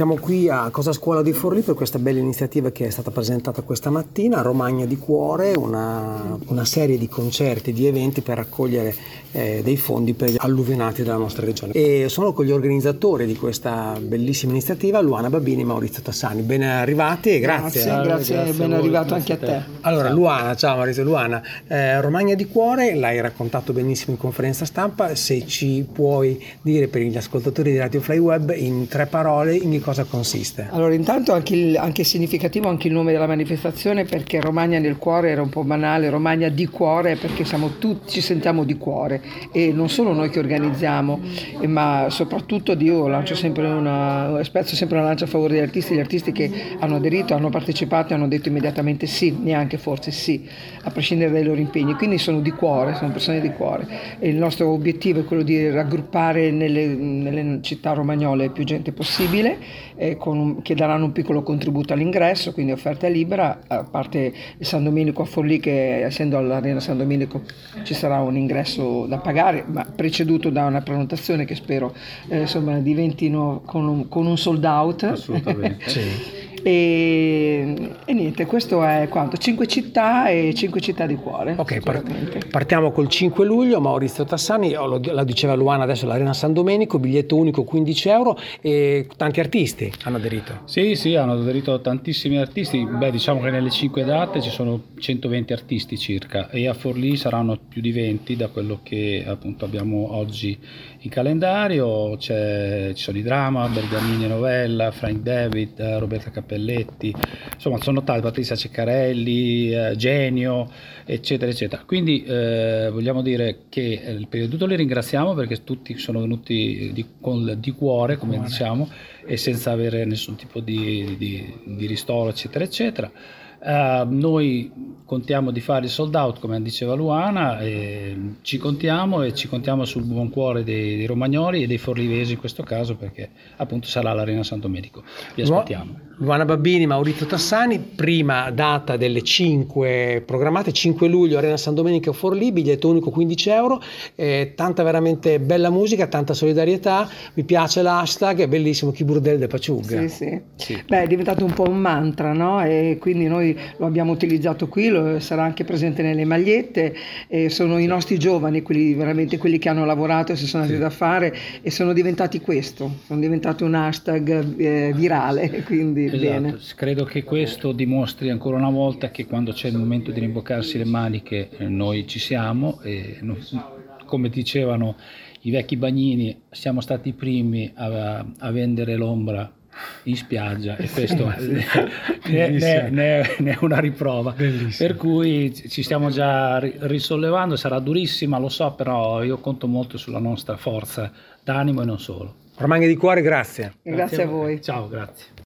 Siamo qui a Cosa Scuola di Forlì per questa bella iniziativa che è stata presentata questa mattina, Romagna di Cuore, una, una serie di concerti, di eventi per raccogliere eh, dei fondi per gli alluvionati della nostra regione. E sono con gli organizzatori di questa bellissima iniziativa, Luana Babini e Maurizio Tassani. Ben arrivati e grazie. Grazie, grazie, grazie ben arrivato anche a te. Allora, Luana, ciao Maurizio, Luana, eh, Romagna di Cuore, l'hai raccontato benissimo in conferenza stampa, se ci puoi dire per gli ascoltatori di Radio Fly Web in tre parole in che cosa consiste? Allora, intanto anche, il, anche significativo anche il nome della manifestazione perché Romagna nel cuore era un po' banale, Romagna di cuore perché siamo tutti, ci sentiamo di cuore. E non solo noi che organizziamo, ma soprattutto io lancio sempre una, spezzo sempre una lancia a favore degli artisti, gli artisti che hanno aderito, hanno partecipato e hanno detto immediatamente sì, neanche forse sì, a prescindere dai loro impegni, quindi sono di cuore, sono persone di cuore. E il nostro obiettivo è quello di raggruppare nelle, nelle città romagnole più gente possibile eh, un, che daranno un piccolo contributo all'ingresso, quindi offerta libera, a parte il San Domenico a Forlì che essendo all'Arena San Domenico ci sarà un ingresso da pagare, ma preceduto da una prenotazione che spero eh, insomma, diventino con un, con un sold out. Assolutamente. sì. E, e, niente, questo è quanto? 5 città e 5 città di cuore. Ok, partiamo col 5 luglio, Maurizio Tassani, lo, la diceva Luana adesso l'Arena San Domenico, biglietto unico 15 euro e tanti artisti hanno aderito. Sì, sì, hanno aderito tantissimi artisti, beh diciamo che nelle 5 date ci sono 120 artisti circa e a Forlì saranno più di 20 da quello che appunto abbiamo oggi in calendario, C'è, ci sono i drama, Bergamini Novella, Frank David, Roberta Cappelli Cappelletti, insomma sono tanti, Patrizia Ceccarelli, eh, Genio, eccetera, eccetera. Quindi eh, vogliamo dire che eh, di tutto li ringraziamo perché tutti sono venuti di, con, di cuore, come cuore. diciamo, e senza avere nessun tipo di, di, di ristoro, eccetera, eccetera. Uh, noi contiamo di fare il sold out come diceva Luana, ci contiamo e ci contiamo sul buon cuore dei, dei, romagnoli e dei forlivesi in questo caso perché appunto sarà l'Arena Santo Medico. Vi aspettiamo. Luana Babbini, Maurizio Tassani, prima data delle 5 programmate, 5 luglio Arena San Domenico Forlì, biglietto unico 15 euro, eh, tanta veramente bella musica, tanta solidarietà, mi piace l'hashtag, è bellissimo, chi burdel de Paciug. Sì, sì, sì. Beh, è diventato un po' un mantra, no? E quindi noi lo abbiamo utilizzato qui, lo, sarà anche presente nelle magliette, eh, sono i nostri giovani, quelli, veramente quelli che hanno lavorato e si sono andati sì. da fare e sono diventati questo, sono diventati un hashtag eh, virale, quindi esatto. Credo che questo dimostri ancora una volta che quando c'è il momento di rimboccarsi le maniche eh, noi ci siamo e noi, come dicevano i vecchi bagnini siamo stati i primi a, a vendere l'ombra in spiaggia e questo ne, ne, ne, ne, è una riprova. Bellissimo. Per cui ci stiamo già risollevando, sarà durissima, lo so, però io conto molto sulla nostra forza d'animo e non solo. Romagna di cuore, grazie. Grazie, grazie a voi. Ciao, grazie.